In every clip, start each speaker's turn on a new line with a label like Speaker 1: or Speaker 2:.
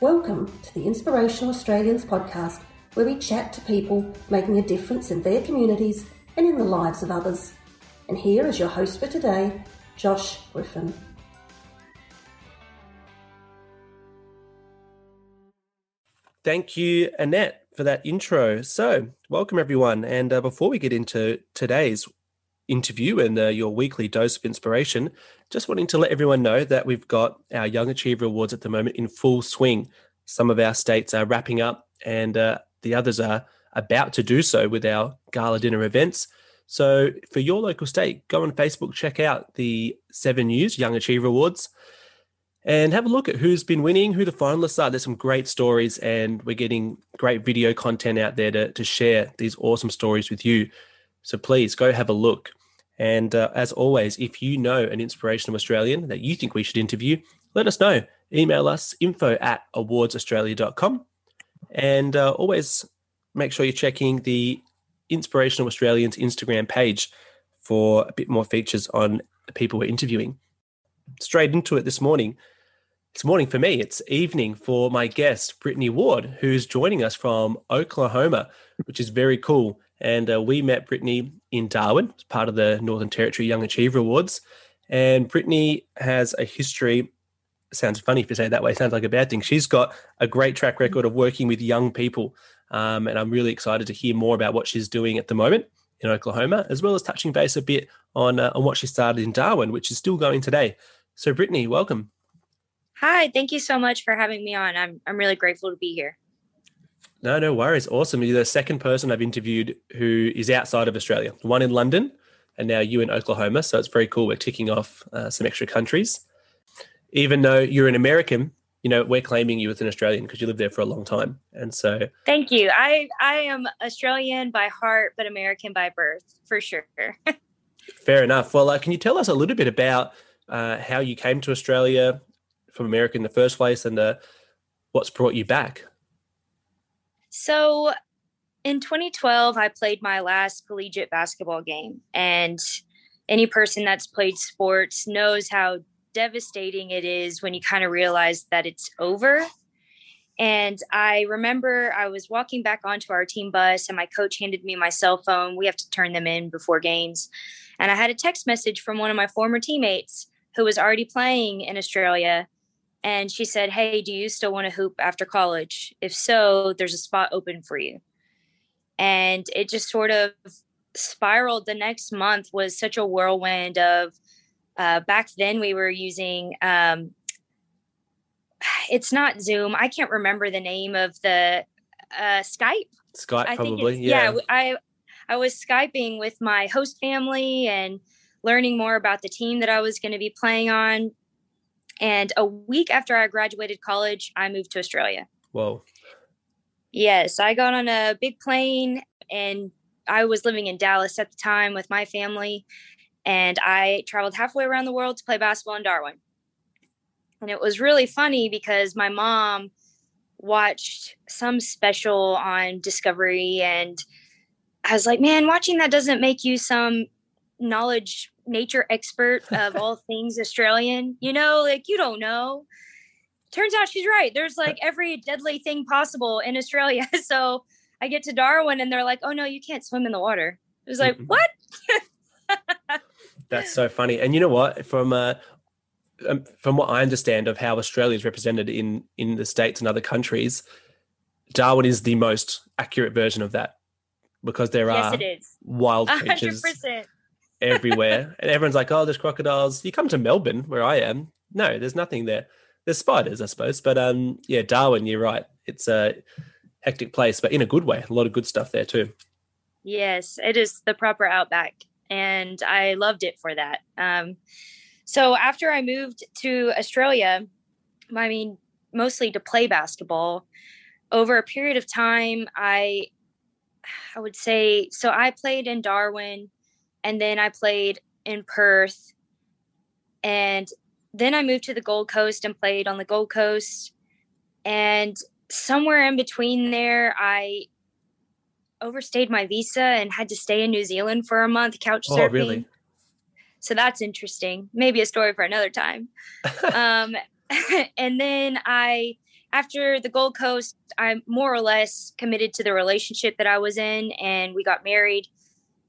Speaker 1: Welcome to the Inspirational Australians podcast, where we chat to people making a difference in their communities and in the lives of others. And here is your host for today, Josh Griffin.
Speaker 2: Thank you, Annette, for that intro. So, welcome everyone. And uh, before we get into today's interview and uh, your weekly dose of inspiration, just wanting to let everyone know that we've got our Young Achiever Awards at the moment in full swing. Some of our states are wrapping up, and uh, the others are about to do so with our gala dinner events. So, for your local state, go on Facebook, check out the Seven News Young Achiever Awards and have a look at who's been winning, who the finalists are. There's some great stories, and we're getting great video content out there to, to share these awesome stories with you. So please go have a look. And uh, as always, if you know an inspirational Australian that you think we should interview, let us know. Email us info at awardsaustralia.com. And uh, always make sure you're checking the Inspirational Australians Instagram page for a bit more features on the people we're interviewing. Straight into it this morning. It's morning for me. It's evening for my guest, Brittany Ward, who's joining us from Oklahoma, which is very cool. And uh, we met Brittany in Darwin as part of the Northern Territory Young Achiever Awards. And Brittany has a history. Sounds funny if you say it that way. Sounds like a bad thing. She's got a great track record of working with young people. Um, and I'm really excited to hear more about what she's doing at the moment in Oklahoma, as well as touching base a bit on, uh, on what she started in Darwin, which is still going today. So, Brittany, welcome.
Speaker 3: Hi, thank you so much for having me on. I'm I'm really grateful to be here.
Speaker 2: No, no worries. Awesome. You're the second person I've interviewed who is outside of Australia. One in London, and now you in Oklahoma. So it's very cool. We're ticking off uh, some extra countries. Even though you're an American, you know we're claiming you as an Australian because you lived there for a long time. And so,
Speaker 3: thank you. I I am Australian by heart, but American by birth, for sure.
Speaker 2: Fair enough. Well, uh, can you tell us a little bit about uh, how you came to Australia, from America in the first place and uh, what's brought you back?
Speaker 3: So in 2012, I played my last collegiate basketball game. And any person that's played sports knows how devastating it is when you kind of realize that it's over. And I remember I was walking back onto our team bus, and my coach handed me my cell phone. We have to turn them in before games. And I had a text message from one of my former teammates who was already playing in Australia and she said, Hey, do you still want to hoop after college? If so, there's a spot open for you. And it just sort of spiraled. The next month was such a whirlwind of uh, back then we were using um, it's not Zoom. I can't remember the name of the uh, Skype.
Speaker 2: Skype, I probably. Yeah.
Speaker 3: yeah. I I was skyping with my host family and learning more about the team that I was going to be playing on. And a week after I graduated college, I moved to Australia.
Speaker 2: Whoa.
Speaker 3: Yes, I got on a big plane and I was living in Dallas at the time with my family. And I traveled halfway around the world to play basketball in Darwin. And it was really funny because my mom watched some special on Discovery and I was like, man, watching that doesn't make you some knowledge nature expert of all things Australian. You know, like you don't know. Turns out she's right. There's like every deadly thing possible in Australia. So I get to Darwin and they're like, oh no, you can't swim in the water. It was like, what?
Speaker 2: That's so funny. And you know what? From uh, um, from what I understand of how Australia is represented in in the states and other countries, Darwin is the most accurate version of that because there
Speaker 3: yes,
Speaker 2: are wild creatures 100% everywhere. and everyone's like, oh, there's crocodiles. You come to Melbourne, where I am. No, there's nothing there. There's spiders, I suppose. But um, yeah, Darwin, you're right. It's a hectic place, but in a good way. A lot of good stuff there too.
Speaker 3: Yes, it is the proper outback. And I loved it for that. Um, so after I moved to Australia, I mean, mostly to play basketball, over a period of time, I I would say so I played in Darwin and then I played in Perth. And then I moved to the Gold Coast and played on the Gold Coast. And somewhere in between there, I overstayed my visa and had to stay in New Zealand for a month couch surfing. Oh, really? So that's interesting. Maybe a story for another time. um, and then I, after the Gold Coast, I more or less committed to the relationship that I was in, and we got married.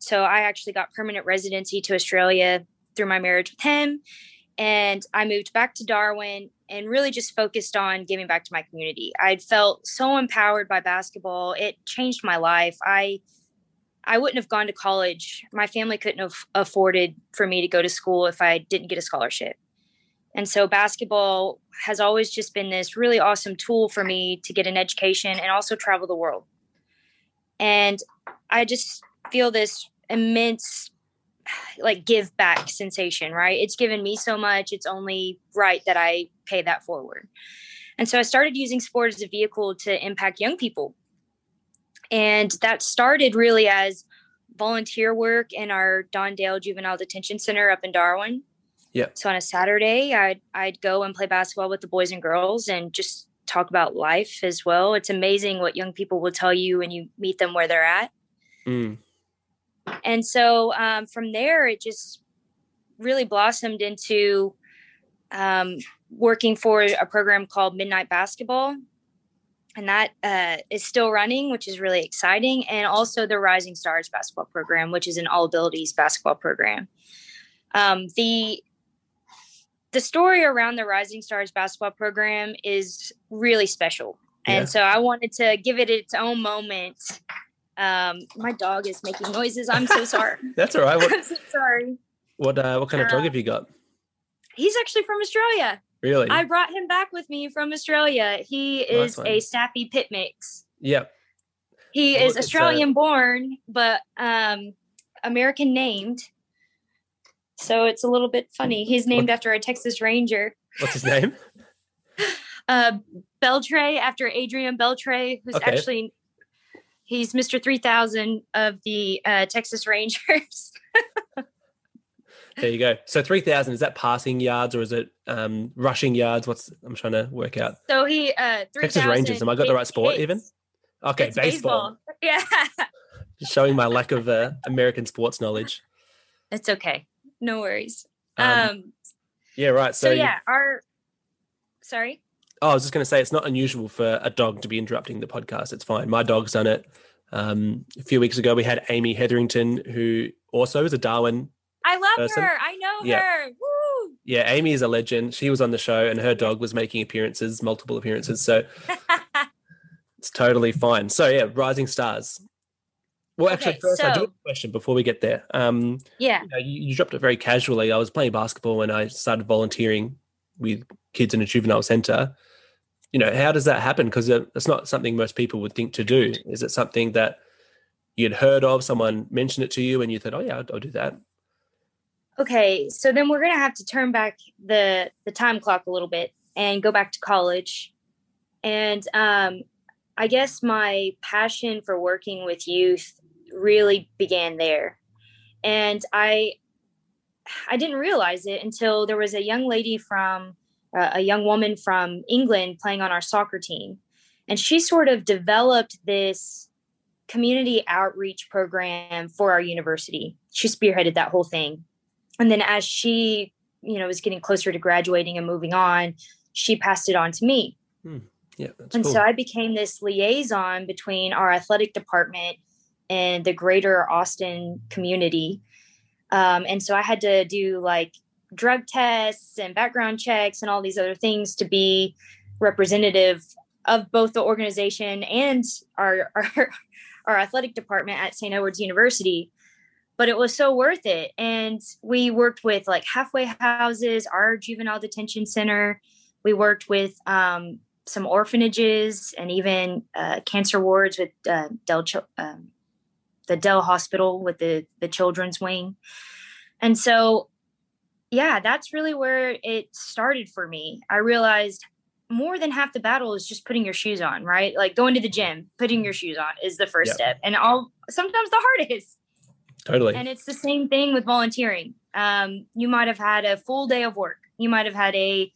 Speaker 3: So I actually got permanent residency to Australia through my marriage with him. And I moved back to Darwin and really just focused on giving back to my community. I felt so empowered by basketball. It changed my life. I I wouldn't have gone to college. My family couldn't have afforded for me to go to school if I didn't get a scholarship. And so basketball has always just been this really awesome tool for me to get an education and also travel the world. And I just feel this immense like give back sensation, right? It's given me so much, it's only right that I pay that forward. And so I started using sport as a vehicle to impact young people. And that started really as volunteer work in our Don Dale Juvenile Detention Center up in Darwin.
Speaker 2: Yeah.
Speaker 3: So on a Saturday, I'd I'd go and play basketball with the boys and girls and just talk about life as well. It's amazing what young people will tell you when you meet them where they're at.
Speaker 2: Mm.
Speaker 3: And so um, from there, it just really blossomed into um, working for a program called Midnight Basketball. And that uh, is still running, which is really exciting. And also the Rising Stars basketball program, which is an all abilities basketball program. Um, the the story around the Rising Stars basketball program is really special. And yeah. so I wanted to give it its own moment. Um, my dog is making noises. I'm so sorry.
Speaker 2: That's all right. What,
Speaker 3: I'm so sorry.
Speaker 2: What uh, what kind of dog have you got?
Speaker 3: He's actually from Australia.
Speaker 2: Really?
Speaker 3: I brought him back with me from Australia. He is nice a snappy pit mix.
Speaker 2: Yep.
Speaker 3: He well, is Australian born, but um, American named. So it's a little bit funny. He's named what? after a Texas Ranger.
Speaker 2: What's his name?
Speaker 3: uh, Beltre, after Adrian Beltre, who's okay. actually he's Mr. Three Thousand of the uh, Texas Rangers.
Speaker 2: there you go. So three thousand is that passing yards or is it um, rushing yards? What's I'm trying to work out.
Speaker 3: So he uh,
Speaker 2: Texas Rangers. Am I got the right sport? Even okay, baseball.
Speaker 3: baseball. Yeah.
Speaker 2: Showing my lack of uh, American sports knowledge.
Speaker 3: It's okay no worries. Um, um
Speaker 2: yeah, right. So,
Speaker 3: so yeah, our sorry.
Speaker 2: Oh, I was just going to say it's not unusual for a dog to be interrupting the podcast. It's fine. My dog's done it. Um, a few weeks ago, we had Amy Hetherington, who also is a Darwin.
Speaker 3: I love person. her. I know yeah. her. Woo!
Speaker 2: Yeah, Amy is a legend. She was on the show, and her dog was making appearances, multiple appearances. So it's totally fine. So yeah, Rising Stars. Well, actually, okay, first, so, I do have a question before we get there. Um,
Speaker 3: yeah.
Speaker 2: You, know, you, you, dropped it very casually. I was playing basketball when I started volunteering with kids in a juvenile center. You know, how does that happen? Because it's not something most people would think to do. Is it something that you'd heard of, someone mentioned it to you, and you thought, oh, yeah, I'll, I'll do that?
Speaker 3: Okay, so then we're going to have to turn back the, the time clock a little bit and go back to college. And um, I guess my passion for working with youth really began there. And I I didn't realize it until there was a young lady from uh, a young woman from England playing on our soccer team. And she sort of developed this community outreach program for our university. She spearheaded that whole thing. And then as she, you know, was getting closer to graduating and moving on, she passed it on to me.
Speaker 2: Hmm. Yeah.
Speaker 3: and
Speaker 2: cool.
Speaker 3: so I became this liaison between our athletic department and the greater Austin community. Um, and so I had to do like drug tests and background checks and all these other things to be representative of both the organization and our, our, our athletic department at St. Edward's University. But it was so worth it. And we worked with like halfway houses, our juvenile detention center. We worked with um, some orphanages and even uh, cancer wards with uh, Del, um, the Dell Hospital with the the children's wing. And so yeah, that's really where it started for me. I realized more than half the battle is just putting your shoes on, right? Like going to the gym, putting your shoes on is the first yep. step. And all sometimes the hardest.
Speaker 2: Totally.
Speaker 3: And it's the same thing with volunteering. Um, you might have had a full day of work. You might have had a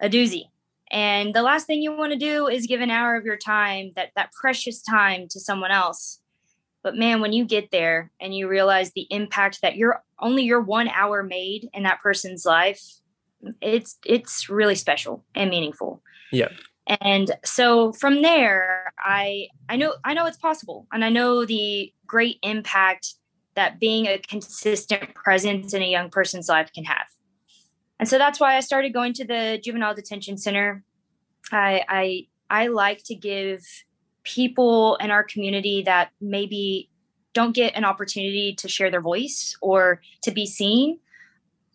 Speaker 3: a doozy. And the last thing you want to do is give an hour of your time, that that precious time to someone else but man, when you get there and you realize the impact that you're only your one hour made in that person's life, it's it's really special and meaningful.
Speaker 2: Yeah.
Speaker 3: And so from there, I I know I know it's possible, and I know the great impact that being a consistent presence in a young person's life can have. And so that's why I started going to the juvenile detention center. I I I like to give people in our community that maybe don't get an opportunity to share their voice or to be seen.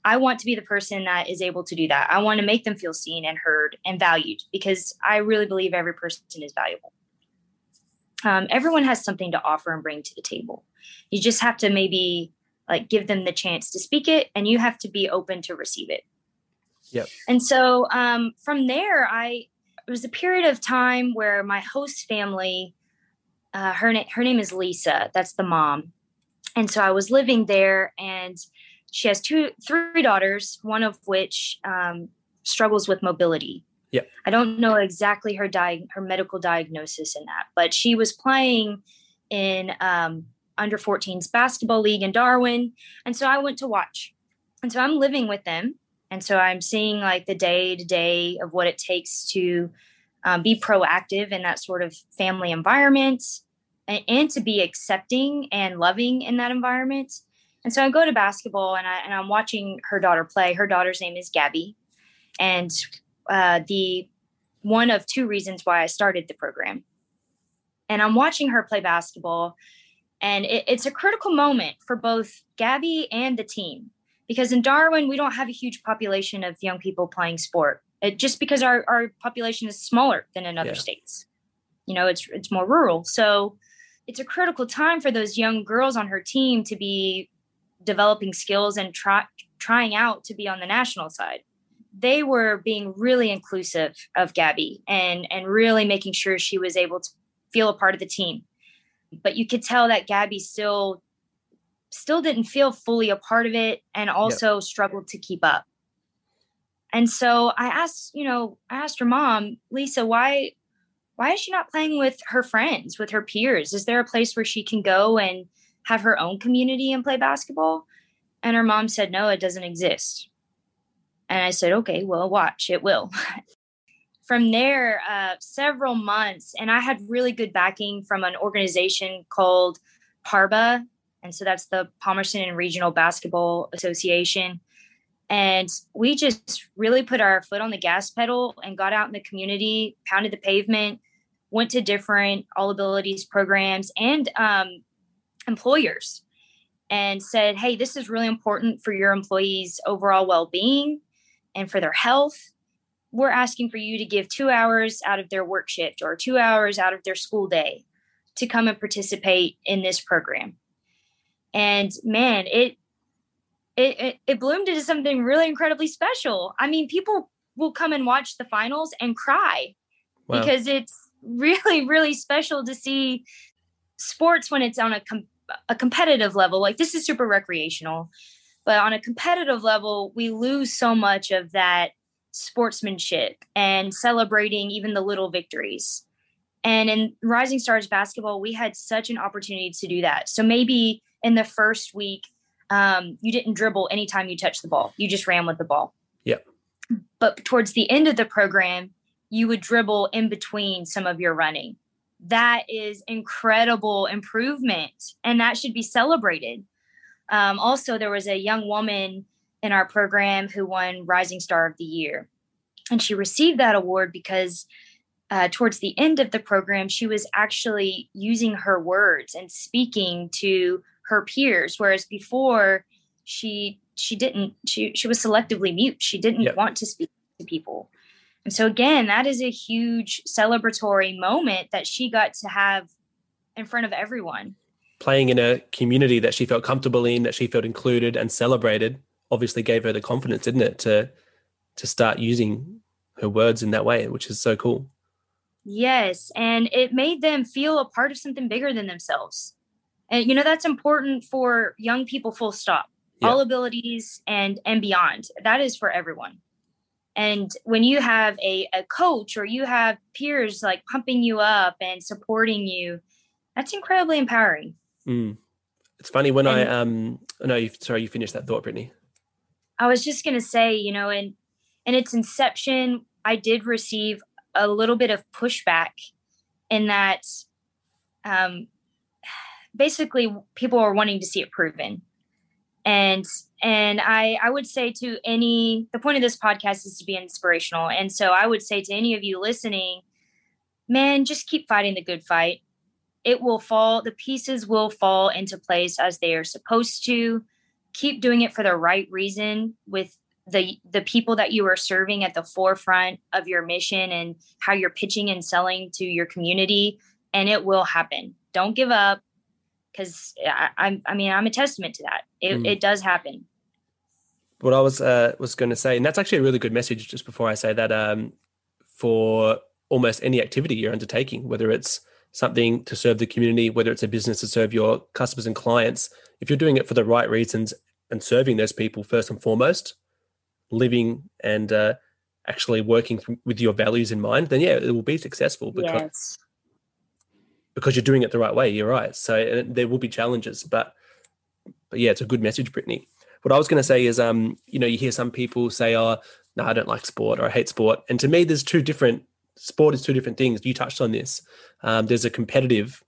Speaker 3: I want to be the person that is able to do that. I want to make them feel seen and heard and valued because I really believe every person is valuable. Um, everyone has something to offer and bring to the table. You just have to maybe like give them the chance to speak it and you have to be open to receive it.
Speaker 2: Yep.
Speaker 3: And so um, from there, I it was a period of time where my host family, uh, her na- her name is Lisa. That's the mom, and so I was living there, and she has two, three daughters, one of which um, struggles with mobility.
Speaker 2: Yep.
Speaker 3: I don't know exactly her di- her medical diagnosis in that, but she was playing in um, under 14s basketball league in Darwin, and so I went to watch. And so I'm living with them, and so I'm seeing like the day to day of what it takes to um, be proactive in that sort of family environment and, and, to be accepting and loving in that environment. And so I go to basketball and, I, and I'm watching her daughter play. Her daughter's name is Gabby. And uh, the one of two reasons why I started the program. And I'm watching her play basketball. And it, it's a critical moment for both Gabby and the team because in Darwin, we don't have a huge population of young people playing sport. It, just because our, our population is smaller than in other yeah. states, you know, it's it's more rural. So it's a critical time for those young girls on her team to be developing skills and try, trying out to be on the national side. They were being really inclusive of Gabby and and really making sure she was able to feel a part of the team. But you could tell that Gabby still still didn't feel fully a part of it and also yep. struggled to keep up. And so I asked, you know, I asked her mom, Lisa, why why is she not playing with her friends, with her peers? Is there a place where she can go and have her own community and play basketball? And her mom said, No, it doesn't exist. And I said, Okay, well, watch, it will. from there, uh, several months, and I had really good backing from an organization called PARBA, and so that's the Palmerston and Regional Basketball Association. And we just really put our foot on the gas pedal and got out in the community, pounded the pavement, went to different all abilities programs and um, employers and said, hey, this is really important for your employees' overall well being and for their health. We're asking for you to give two hours out of their work shift or two hours out of their school day to come and participate in this program and man it, it it it bloomed into something really incredibly special. I mean people will come and watch the finals and cry wow. because it's really really special to see sports when it's on a com- a competitive level. Like this is super recreational but on a competitive level we lose so much of that sportsmanship and celebrating even the little victories. And in rising stars basketball we had such an opportunity to do that. So maybe in the first week, um, you didn't dribble anytime you touched the ball. You just ran with the ball.
Speaker 2: Yeah.
Speaker 3: But towards the end of the program, you would dribble in between some of your running. That is incredible improvement, and that should be celebrated. Um, also, there was a young woman in our program who won Rising Star of the Year, and she received that award because uh, towards the end of the program, she was actually using her words and speaking to her peers whereas before she she didn't she she was selectively mute. She didn't yep. want to speak to people. And so again that is a huge celebratory moment that she got to have in front of everyone.
Speaker 2: Playing in a community that she felt comfortable in that she felt included and celebrated obviously gave her the confidence didn't it to to start using her words in that way which is so cool.
Speaker 3: Yes and it made them feel a part of something bigger than themselves and you know that's important for young people full stop. Yeah. all abilities and and beyond. That is for everyone. And when you have a, a coach or you have peers like pumping you up and supporting you that's incredibly empowering.
Speaker 2: Mm. it's funny when and, i um no you sorry you finished that thought brittany.
Speaker 3: I was just going to say you know in in its inception i did receive a little bit of pushback in that um, basically people are wanting to see it proven. And and i i would say to any the point of this podcast is to be inspirational. And so i would say to any of you listening man just keep fighting the good fight. It will fall the pieces will fall into place as they are supposed to. Keep doing it for the right reason with the the people that you are serving at the forefront of your mission and how you're pitching and selling to your community and it will happen. Don't give up because I, I, mean i'm a testament to that. It, mm. it does happen.
Speaker 2: What i was uh, was going to say and that's actually a really good message just before i say that um, for almost any activity you're undertaking whether it's something to serve the community whether it's a business to serve your customers and clients if you're doing it for the right reasons and serving those people first and foremost living and uh, actually working with your values in mind then yeah it will be successful because yes because you're doing it the right way. You're right. So there will be challenges, but but yeah, it's a good message, Brittany. What I was going to say is, um, you know, you hear some people say, "Oh, no, I don't like sport," or "I hate sport," and to me, there's two different. Sport is two different things. You touched on this. Um, there's a competitive,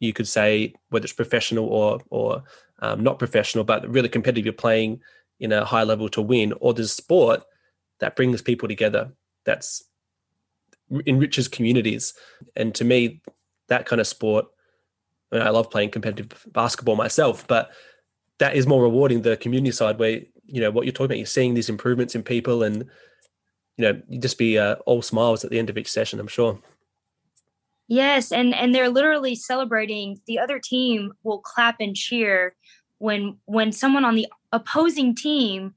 Speaker 2: you could say, whether it's professional or or um, not professional, but really competitive. You're playing in a high level to win, or there's sport that brings people together. That's enriches communities, and to me, that kind of sport. I, mean, I love playing competitive basketball myself, but that is more rewarding the community side where you know what you're talking about. You're seeing these improvements in people, and you know you just be uh, all smiles at the end of each session. I'm sure.
Speaker 3: Yes, and and they're literally celebrating. The other team will clap and cheer when when someone on the opposing team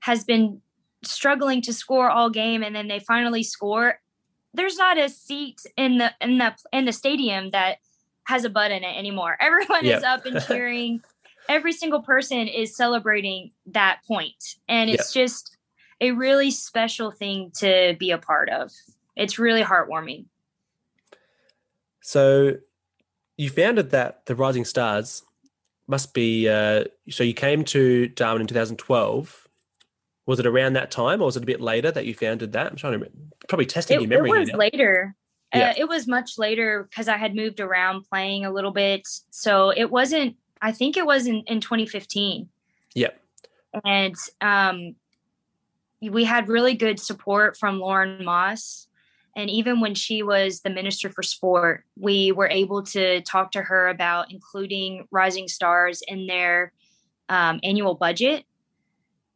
Speaker 3: has been struggling to score all game and then they finally score there's not a seat in the in the in the stadium that has a butt in it anymore. Everyone yep. is up and cheering. Every single person is celebrating that point, and it's yep. just a really special thing to be a part of. It's really heartwarming.
Speaker 2: So, you founded that the Rising Stars must be. Uh, so you came to Darwin in 2012 was it around that time or was it a bit later that you founded that? I'm trying to remember. probably testing
Speaker 3: it,
Speaker 2: your memory.
Speaker 3: It was later. Uh, yeah. Uh, it was much later because I had moved around playing a little bit. So it wasn't, I think it was in, in 2015.
Speaker 2: Yeah.
Speaker 3: And um, we had really good support from Lauren Moss. And even when she was the minister for sport, we were able to talk to her about including Rising Stars in their um, annual budget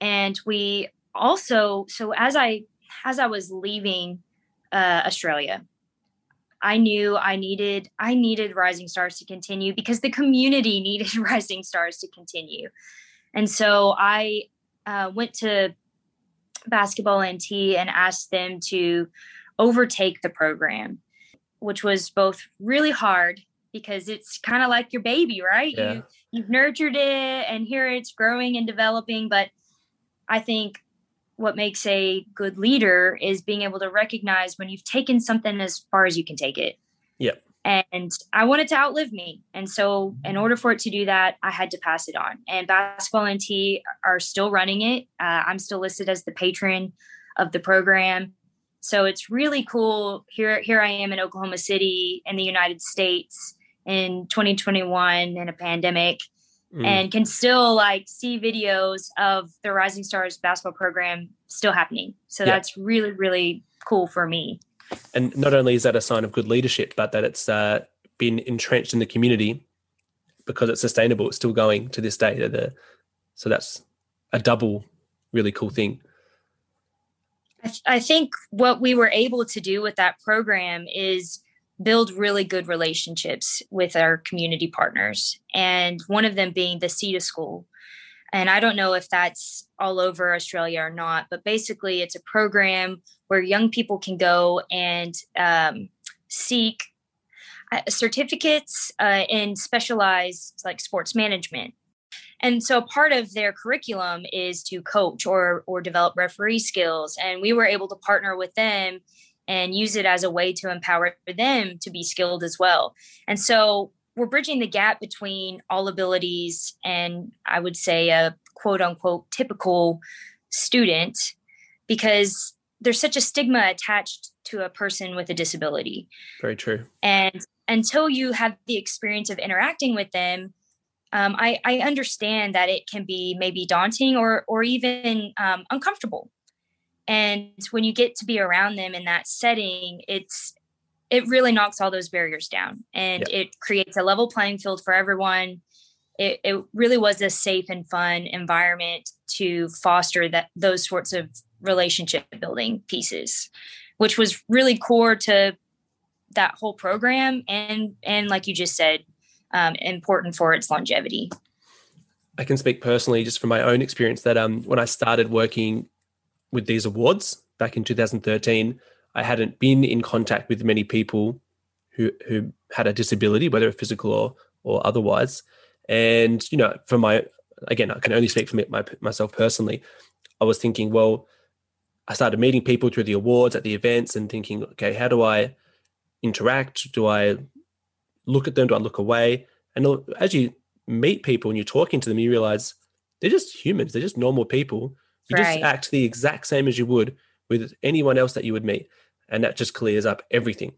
Speaker 3: and we also so as i as i was leaving uh, australia i knew i needed i needed rising stars to continue because the community needed rising stars to continue and so i uh, went to basketball nt and asked them to overtake the program which was both really hard because it's kind of like your baby right yeah. you you've nurtured it and here it's growing and developing but I think what makes a good leader is being able to recognize when you've taken something as far as you can take it.
Speaker 2: Yep.
Speaker 3: And I wanted to outlive me. And so, in order for it to do that, I had to pass it on. And Basketball NT are still running it. Uh, I'm still listed as the patron of the program. So it's really cool. Here, here I am in Oklahoma City in the United States in 2021 in a pandemic mm. and can still like see videos of the Rising Stars basketball program still happening. So yeah. that's really, really cool for me.
Speaker 2: And not only is that a sign of good leadership, but that it's uh, been entrenched in the community because it's sustainable. It's still going to this day. So that's a double really cool thing.
Speaker 3: I, th- I think what we were able to do with that program is build really good relationships with our community partners and one of them being the SETA school. And i don't know if that's all over australia or not but basically it's a program where young people can go and um, seek uh, certificates uh, in specialized like sports management. And so part of their curriculum is to coach or or develop referee skills and we were able to partner with them and use it as a way to empower them to be skilled as well. And so we're bridging the gap between all abilities and I would say a quote unquote typical student because there's such a stigma attached to a person with a disability.
Speaker 2: Very true.
Speaker 3: And until you have the experience of interacting with them, um, I, I, understand that it can be maybe daunting or or even um, uncomfortable. And when you get to be around them in that setting, it's it really knocks all those barriers down and yep. it creates a level playing field for everyone. It, it really was a safe and fun environment to foster that those sorts of relationship building pieces, which was really core to that whole program and and like you just said, um, important for its longevity.
Speaker 2: I can speak personally, just from my own experience, that um, when I started working with these awards back in 2013, I hadn't been in contact with many people who who had a disability, whether physical or or otherwise. And you know, for my again, I can only speak for my, myself personally. I was thinking, well, I started meeting people through the awards at the events and thinking, okay, how do I interact? Do I look at them? Do I look away? And as you meet people and you're talking to them, you realize they're just humans. They're just normal people. You right. just act the exact same as you would with anyone else that you would meet. And that just clears up everything.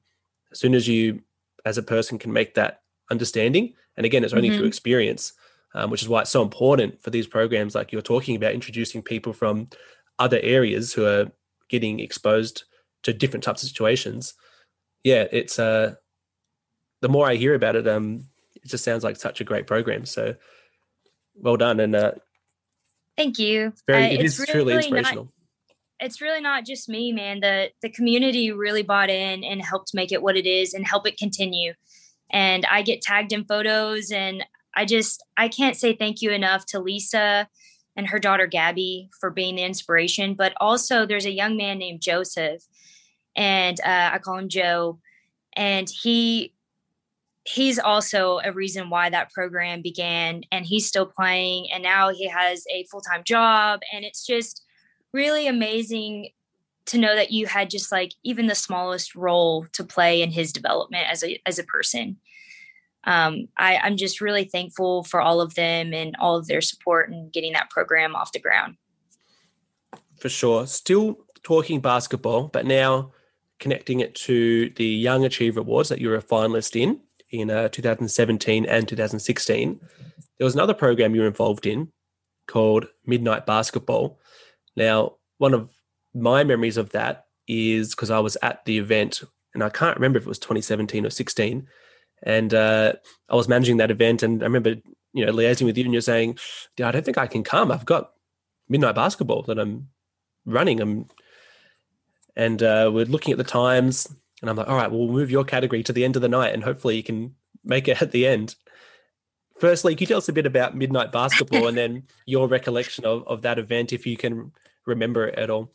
Speaker 2: As soon as you, as a person, can make that understanding, and again, it's only mm-hmm. through experience, um, which is why it's so important for these programs, like you're talking about, introducing people from other areas who are getting exposed to different types of situations. Yeah, it's uh, the more I hear about it, um, it just sounds like such a great program. So well done, and uh,
Speaker 3: thank you.
Speaker 2: Very, uh, it is really truly inspirational.
Speaker 3: Not, it's really not just me, man. The the community really bought in and helped make it what it is and help it continue. And I get tagged in photos, and I just I can't say thank you enough to Lisa and her daughter Gabby for being the inspiration. But also, there's a young man named Joseph, and uh, I call him Joe, and he he's also a reason why that program began and he's still playing and now he has a full-time job and it's just really amazing to know that you had just like even the smallest role to play in his development as a as a person. Um, I, i'm just really thankful for all of them and all of their support and getting that program off the ground.
Speaker 2: For sure. Still talking basketball but now connecting it to the young achiever awards that you're a finalist in in uh, 2017 and 2016. There was another program you were involved in called Midnight Basketball. Now, one of my memories of that is because I was at the event, and I can't remember if it was 2017 or 16. And uh, I was managing that event, and I remember, you know, liaising with you, and you're saying, "Yeah, I don't think I can come. I've got midnight basketball that I'm running." I'm, and uh, we're looking at the times, and I'm like, all right, well, move your category to the end of the night and hopefully you can make it at the end. Firstly, can you tell us a bit about Midnight Basketball and then your recollection of, of that event, if you can remember it at all?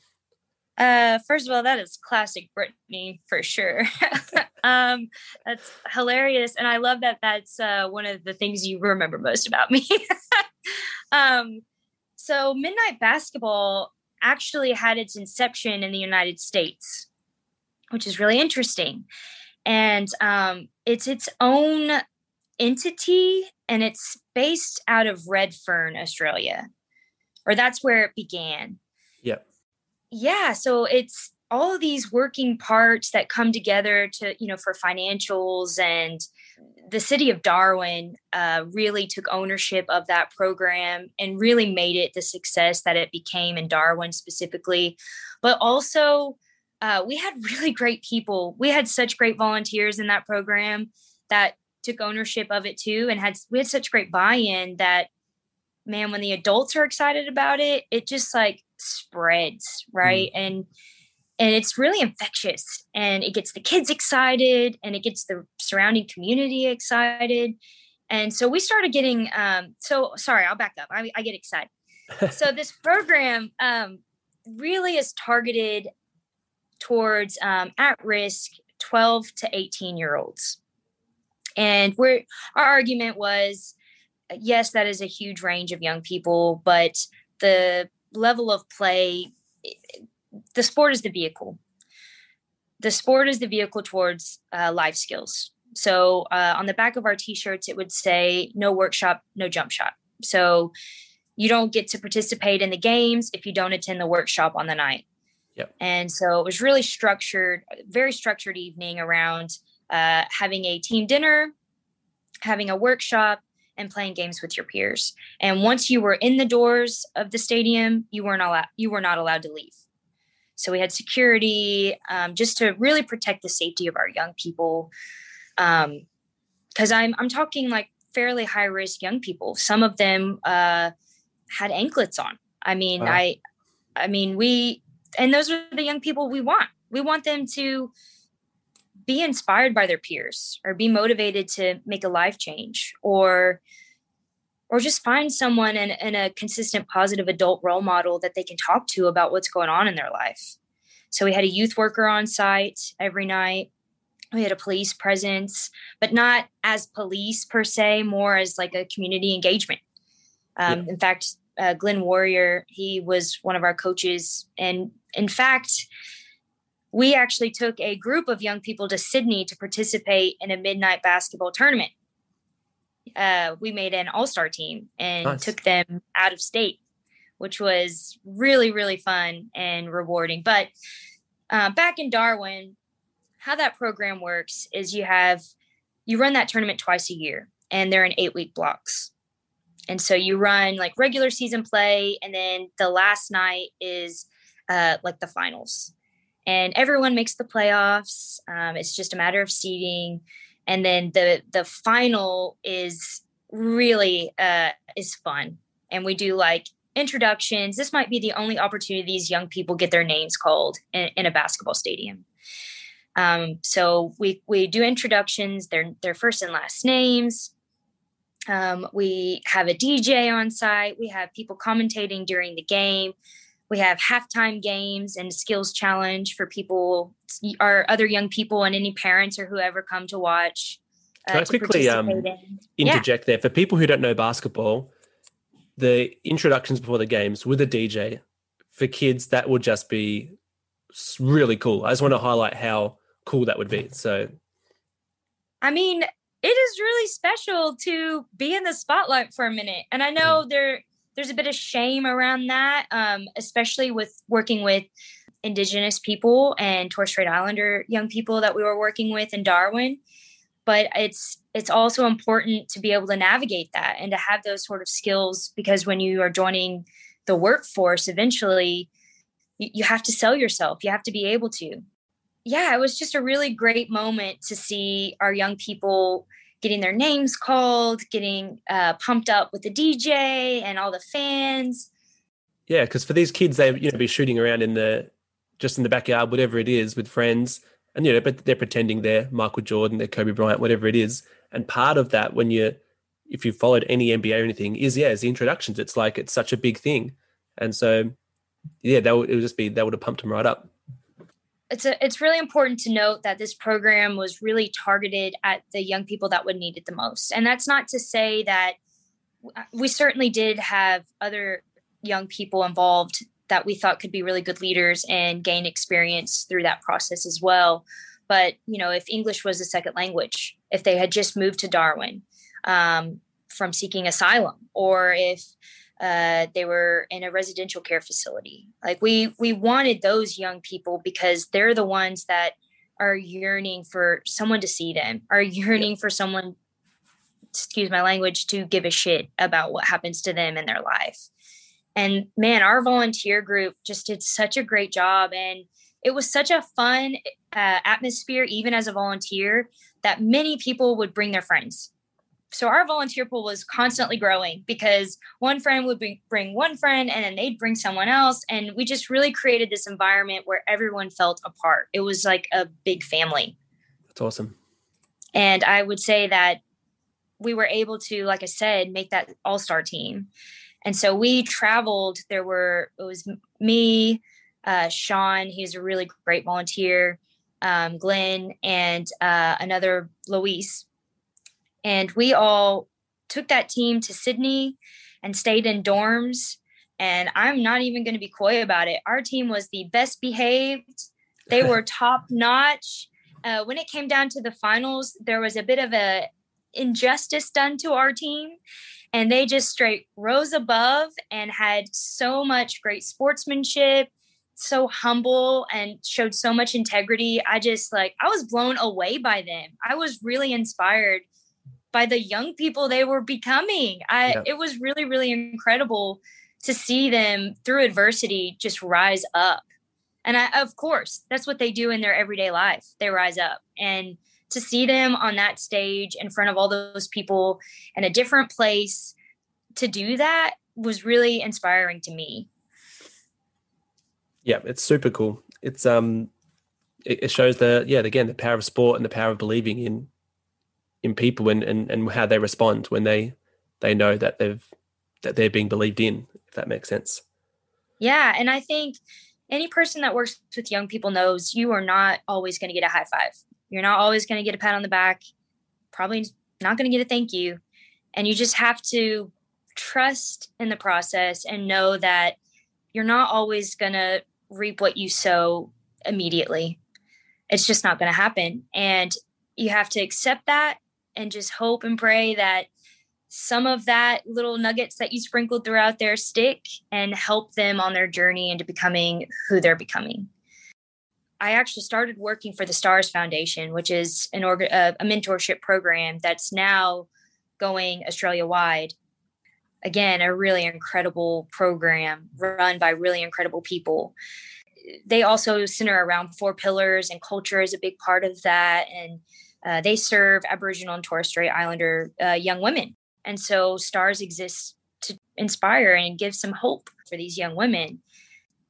Speaker 3: Uh, first of all, that is classic Brittany for sure. um, that's hilarious, and I love that. That's uh, one of the things you remember most about me. um, so, Midnight Basketball actually had its inception in the United States which is really interesting. And um, it's its own entity and it's based out of Redfern, Australia, or that's where it began.
Speaker 2: Yeah.
Speaker 3: Yeah. So it's all of these working parts that come together to, you know, for financials and the city of Darwin uh, really took ownership of that program and really made it the success that it became in Darwin specifically, but also uh, we had really great people. We had such great volunteers in that program that took ownership of it too, and had we had such great buy-in that man, when the adults are excited about it, it just like spreads, right? Mm. And and it's really infectious, and it gets the kids excited, and it gets the surrounding community excited. And so we started getting. Um, so sorry, I'll back up. I, I get excited. so this program um, really is targeted towards um, at risk 12 to 18 year olds. And where our argument was yes, that is a huge range of young people, but the level of play, the sport is the vehicle. The sport is the vehicle towards uh, life skills. So uh, on the back of our t-shirts, it would say no workshop, no jump shot. So you don't get to participate in the games if you don't attend the workshop on the night.
Speaker 2: Yep.
Speaker 3: And so it was really structured, very structured evening around uh, having a team dinner, having a workshop, and playing games with your peers. And once you were in the doors of the stadium, you weren't allowed you were not allowed to leave. So we had security um, just to really protect the safety of our young people. Because um, I'm I'm talking like fairly high risk young people. Some of them uh, had anklets on. I mean, wow. I I mean we and those are the young people we want. We want them to be inspired by their peers or be motivated to make a life change or or just find someone in, in a consistent positive adult role model that they can talk to about what's going on in their life so we had a youth worker on site every night we had a police presence but not as police per se more as like a community engagement um, yeah. in fact uh, glenn warrior he was one of our coaches and in fact we actually took a group of young people to Sydney to participate in a midnight basketball tournament. Uh, we made an all star team and nice. took them out of state, which was really, really fun and rewarding. But uh, back in Darwin, how that program works is you have you run that tournament twice a year and they're in eight week blocks. And so you run like regular season play, and then the last night is uh, like the finals and everyone makes the playoffs. Um, it's just a matter of seeding, and then the the final is really uh, is fun, and we do like introductions. This might be the only opportunity these young people get their names called in, in a basketball stadium. Um, so we we do introductions, their their first and last names. Um, we have a DJ on site. We have people commentating during the game we have halftime games and skills challenge for people our other young people and any parents or whoever come to watch
Speaker 2: uh, can i quickly um, in. interject yeah. there for people who don't know basketball the introductions before the games with a dj for kids that would just be really cool i just want to highlight how cool that would be so
Speaker 3: i mean it is really special to be in the spotlight for a minute and i know mm. there there's a bit of shame around that, um, especially with working with Indigenous people and Torres Strait Islander young people that we were working with in Darwin. But it's it's also important to be able to navigate that and to have those sort of skills because when you are joining the workforce, eventually you, you have to sell yourself. You have to be able to. Yeah, it was just a really great moment to see our young people getting their names called, getting uh, pumped up with the DJ and all the fans.
Speaker 2: Yeah, because for these kids, they you know be shooting around in the just in the backyard, whatever it is, with friends, and you know, but they're pretending they're Michael Jordan, they're Kobe Bryant, whatever it is. And part of that, when you if you followed any NBA or anything, is yeah, is the introductions. It's like it's such a big thing, and so yeah, that would it would just be that would have pumped them right up
Speaker 3: it's a, it's really important to note that this program was really targeted at the young people that would need it the most. And that's not to say that uh, we certainly did have other young people involved that we thought could be really good leaders and gain experience through that process as well. But you know, if English was a second language, if they had just moved to Darwin um, from seeking asylum, or if uh, they were in a residential care facility. Like we we wanted those young people because they're the ones that are yearning for someone to see them, are yearning for someone, excuse my language, to give a shit about what happens to them in their life. And man, our volunteer group just did such a great job, and it was such a fun uh, atmosphere, even as a volunteer, that many people would bring their friends so our volunteer pool was constantly growing because one friend would bring one friend and then they'd bring someone else. And we just really created this environment where everyone felt a part. It was like a big family.
Speaker 2: That's awesome.
Speaker 3: And i would say that we were able to like i said make that all-star team. And so we traveled. There were it was me uh, sean he's a really great volunteer um, glenn and uh, another luis and we all took that team to Sydney and stayed in dorms. And I'm not even going to be coy about it. Our team was the best behaved, they were top notch. Uh, when it came down to the finals, there was a bit of a injustice done to our team and they just straight rose above and had so much great sportsmanship so humble and showed so much integrity. I just like I was blown away by them. I was really inspired by the young people they were becoming. I yeah. it was really really incredible to see them through adversity just rise up. And I of course, that's what they do in their everyday life. They rise up. And to see them on that stage in front of all those people in a different place to do that was really inspiring to me.
Speaker 2: Yeah, it's super cool. It's um it, shows the yeah, again, the power of sport and the power of believing in in people and, and and how they respond when they they know that they've that they're being believed in if that makes sense.
Speaker 3: Yeah and i think any person that works with young people knows you are not always going to get a high five. You're not always going to get a pat on the back probably not going to get a thank you and you just have to trust in the process and know that you're not always going to reap what you sow immediately. It's just not going to happen and you have to accept that and just hope and pray that some of that little nuggets that you sprinkled throughout their stick and help them on their journey into becoming who they're becoming. I actually started working for the Stars Foundation, which is an org- uh, a mentorship program that's now going Australia wide. Again, a really incredible program run by really incredible people. They also center around four pillars, and culture is a big part of that. And uh, they serve Aboriginal and Torres Strait Islander uh, young women. And so STARS exists to inspire and give some hope for these young women.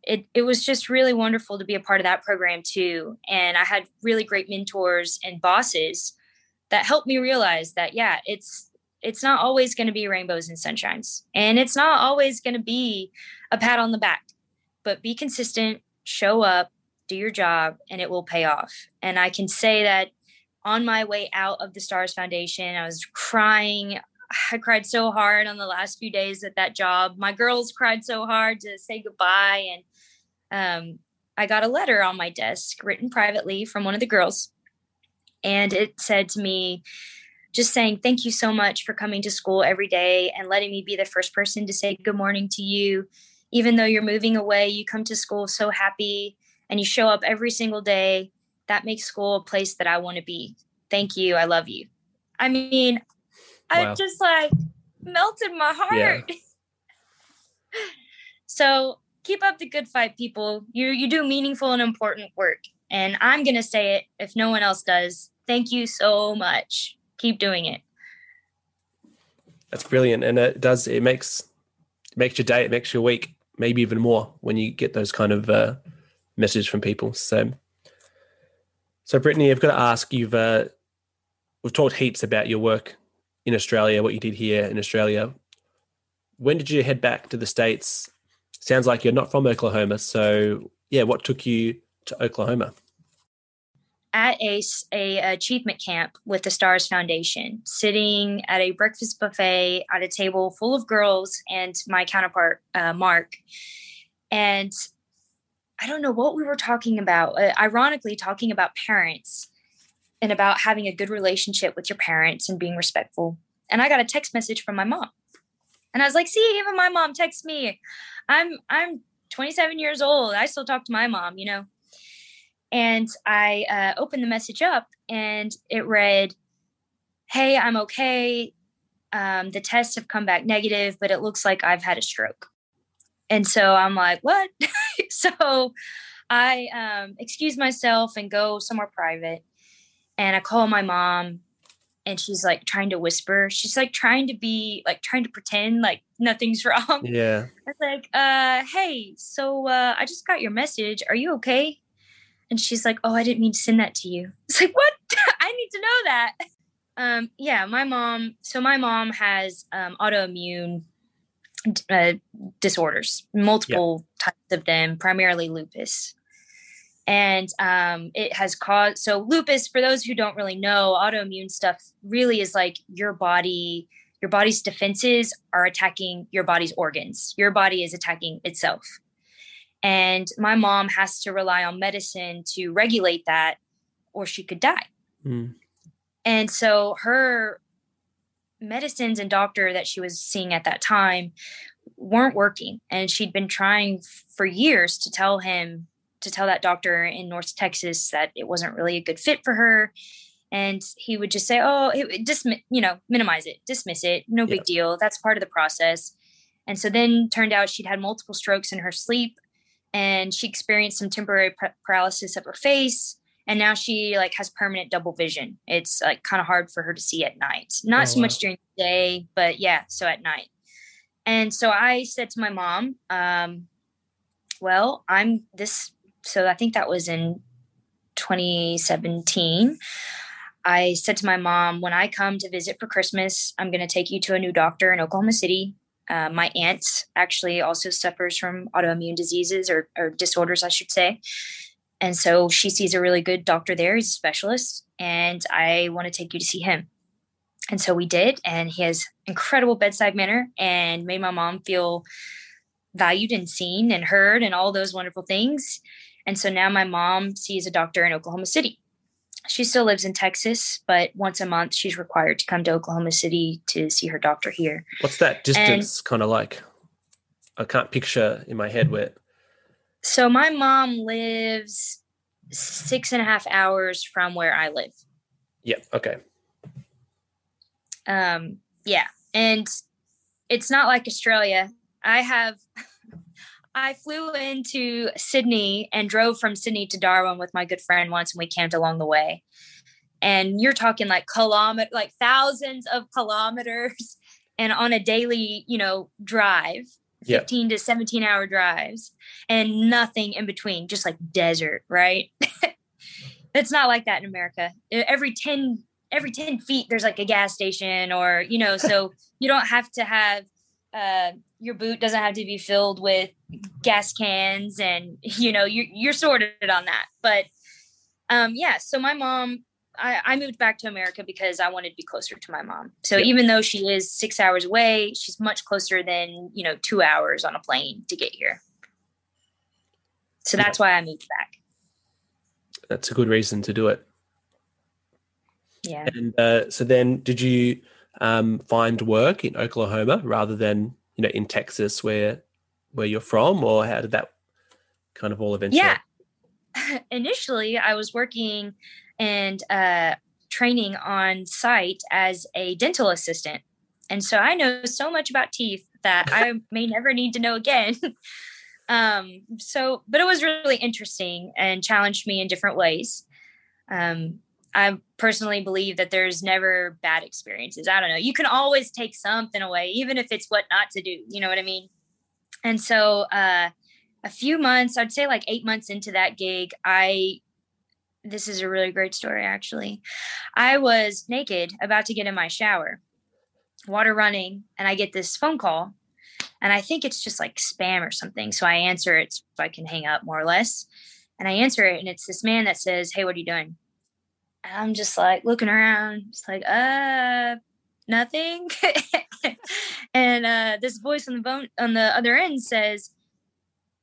Speaker 3: It, it was just really wonderful to be a part of that program too. And I had really great mentors and bosses that helped me realize that, yeah, it's it's not always going to be rainbows and sunshines and it's not always going to be a pat on the back but be consistent show up do your job and it will pay off and i can say that on my way out of the Stars Foundation, I was crying. I cried so hard on the last few days at that job. My girls cried so hard to say goodbye. And um, I got a letter on my desk written privately from one of the girls. And it said to me, just saying, Thank you so much for coming to school every day and letting me be the first person to say good morning to you. Even though you're moving away, you come to school so happy and you show up every single day that makes school a place that I want to be. Thank you. I love you. I mean, wow. I just like melted my heart. Yeah. so keep up the good fight, people. You you do meaningful and important work. And I'm gonna say it if no one else does. Thank you so much. Keep doing it.
Speaker 2: That's brilliant. And it does it makes it makes your day, it makes your week, maybe even more when you get those kind of uh messages from people. So so, Brittany, I've got to ask. You've uh, we've talked heaps about your work in Australia, what you did here in Australia. When did you head back to the states? Sounds like you're not from Oklahoma. So, yeah, what took you to Oklahoma?
Speaker 3: At a, a achievement camp with the Stars Foundation, sitting at a breakfast buffet at a table full of girls and my counterpart uh, Mark, and I don't know what we were talking about. Uh, ironically, talking about parents and about having a good relationship with your parents and being respectful. And I got a text message from my mom. And I was like, see, even my mom texts me. I'm I'm 27 years old. I still talk to my mom, you know. And I uh, opened the message up and it read, Hey, I'm okay. Um, the tests have come back negative, but it looks like I've had a stroke. And so I'm like, what? so I um, excuse myself and go somewhere private. And I call my mom and she's like trying to whisper. She's like trying to be like trying to pretend like nothing's wrong.
Speaker 2: Yeah.
Speaker 3: I was like, uh, hey, so uh, I just got your message. Are you okay? And she's like, oh, I didn't mean to send that to you. It's like, what? I need to know that. Um, yeah, my mom. So my mom has um, autoimmune uh, disorders, multiple yep. types of them, primarily lupus. And um, it has caused so lupus. For those who don't really know, autoimmune stuff really is like your body. Your body's defenses are attacking your body's organs. Your body is attacking itself. And my mom has to rely on medicine to regulate that, or she could die. Mm. And so her medicines and doctor that she was seeing at that time weren't working. And she'd been trying for years to tell him, to tell that doctor in North Texas that it wasn't really a good fit for her. And he would just say, oh, just, you know, minimize it, dismiss it, no yeah. big deal. That's part of the process. And so then turned out she'd had multiple strokes in her sleep and she experienced some temporary paralysis of her face and now she like has permanent double vision. It's like kind of hard for her to see at night. Not oh, so wow. much during the day but yeah so at night. And so i said to my mom um, well i'm this so i think that was in 2017 i said to my mom when i come to visit for christmas i'm going to take you to a new doctor in oklahoma city. Uh, my aunt actually also suffers from autoimmune diseases or, or disorders i should say and so she sees a really good doctor there. He's a specialist, and I want to take you to see him. And so we did, and he has incredible bedside manner and made my mom feel valued and seen and heard and all those wonderful things. And so now my mom sees a doctor in Oklahoma City. She still lives in Texas, but once a month she's required to come to Oklahoma City to see her doctor here.
Speaker 2: What's that distance kind of like? I can't picture in my head where
Speaker 3: so my mom lives six and a half hours from where I live.
Speaker 2: Yep. Okay.
Speaker 3: Um, yeah. And it's not like Australia. I have I flew into Sydney and drove from Sydney to Darwin with my good friend once and we camped along the way. And you're talking like kilometer like thousands of kilometers and on a daily, you know, drive 15 to 17 hour drives and nothing in between, just like desert, right? it's not like that in America. Every 10 every 10 feet there's like a gas station or you know so you don't have to have uh, your boot doesn't have to be filled with gas cans and you know you're, you're sorted on that but um yeah so my mom I, I, moved back to America because I wanted to be closer to my mom. So yep. even though she is six hours away, she's much closer than, you know, two hours on a plane to get here. So that's why I moved back.
Speaker 2: That's a good reason to do it.
Speaker 3: Yeah.
Speaker 2: And uh, so then did you um, find work in Oklahoma rather than, you know, in Texas where where you're from or how did that kind of all eventually?
Speaker 3: Yeah. Initially, I was working and uh, training on site as a dental assistant. And so I know so much about teeth that I may never need to know again. um, so, but it was really interesting and challenged me in different ways. Um, I personally believe that there's never bad experiences. I don't know. You can always take something away, even if it's what not to do. You know what I mean? And so, uh, a few months, I'd say like eight months into that gig, I this is a really great story actually. I was naked about to get in my shower, water running, and I get this phone call. And I think it's just like spam or something. So I answer it so I can hang up more or less. And I answer it, and it's this man that says, Hey, what are you doing? And I'm just like looking around, it's like, uh, nothing. and uh, this voice on the phone on the other end says,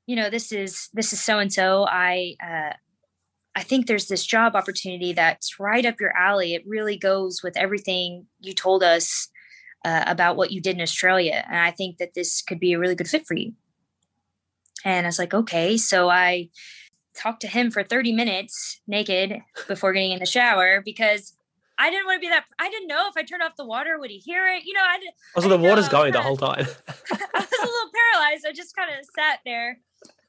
Speaker 3: you know, this is this is so and so. I uh, I think there's this job opportunity that's right up your alley. It really goes with everything you told us uh, about what you did in Australia. And I think that this could be a really good fit for you. And I was like, okay. So I talked to him for 30 minutes naked before getting in the shower because I didn't want to be that. I didn't know if I turned off the water, would he hear it? You know, I didn't.
Speaker 2: Also, the water's going the whole time.
Speaker 3: I was a little paralyzed. I just kind of sat there